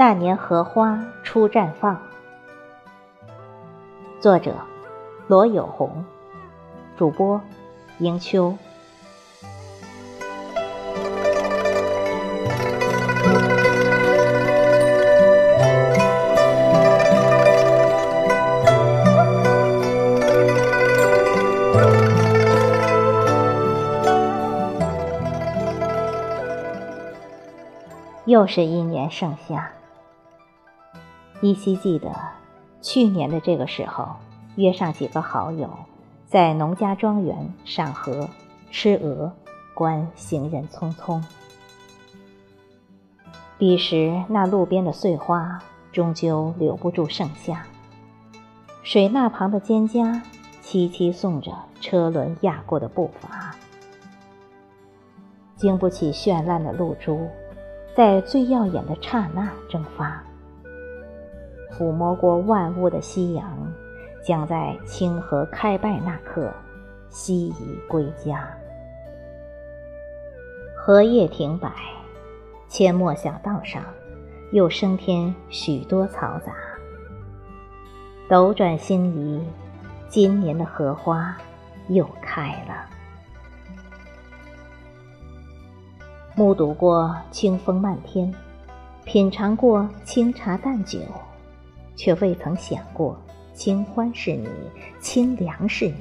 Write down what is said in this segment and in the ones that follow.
那年荷花初绽放。作者：罗有红，主播：迎秋。又是一年盛夏，依稀记得去年的这个时候，约上几个好友，在农家庄园赏荷、吃鹅、观行人匆匆。彼时那路边的碎花，终究留不住盛夏。水那旁的蒹葭，凄凄送着车轮压过的步伐，经不起绚烂的露珠。在最耀眼的刹那蒸发，抚摸过万物的夕阳，将在清河开败那刻，西移归家。荷叶停摆，阡陌小道上，又升添许多嘈杂。斗转星移，今年的荷花又开了。目睹过清风漫天，品尝过清茶淡酒，却未曾想过清欢是你，清凉是你。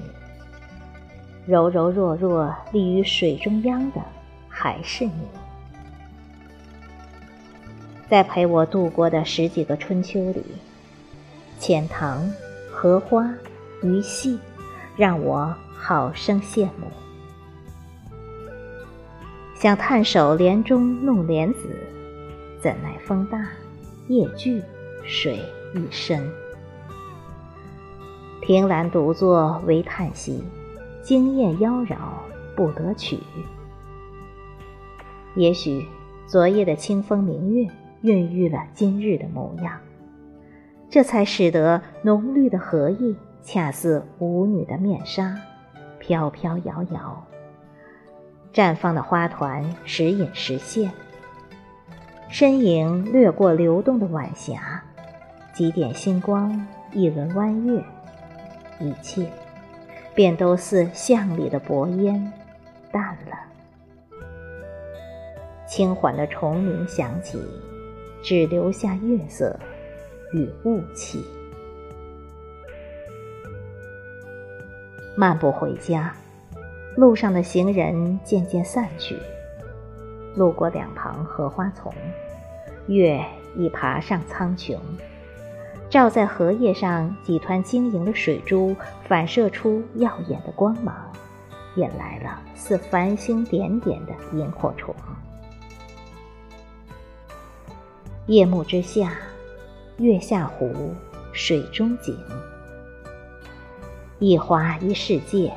柔柔弱弱立于水中央的，还是你。在陪我度过的十几个春秋里，浅塘、荷花、鱼戏，让我好生羡慕。想探手帘中弄莲子，怎奈风大，叶巨，水一身。凭栏独坐唯叹息，惊艳妖娆不得取。也许昨夜的清风明月孕育了今日的模样，这才使得浓绿的荷叶恰似舞女的面纱，飘飘摇摇。绽放的花团时隐时现，身影掠过流动的晚霞，几点星光，一轮弯月，一切便都似巷里的薄烟，淡了。轻缓的虫鸣响起，只留下月色与雾气。漫步回家。路上的行人渐渐散去，路过两旁荷花丛，月已爬上苍穹，照在荷叶上几团晶莹的水珠，反射出耀眼的光芒，引来了似繁星点点的萤火虫。夜幕之下，月下湖，水中景，一花一世界。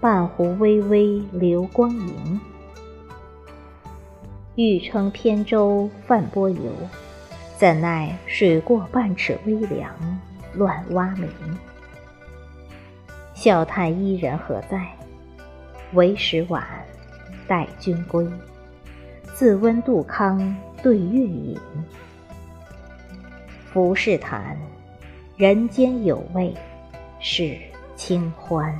半湖微微流光盈，欲乘扁舟泛波游，怎奈水过半尺微凉，乱蛙鸣。笑叹伊人何在？为时晚，待君归。自温杜康对月饮，浮世谈，人间有味是清欢。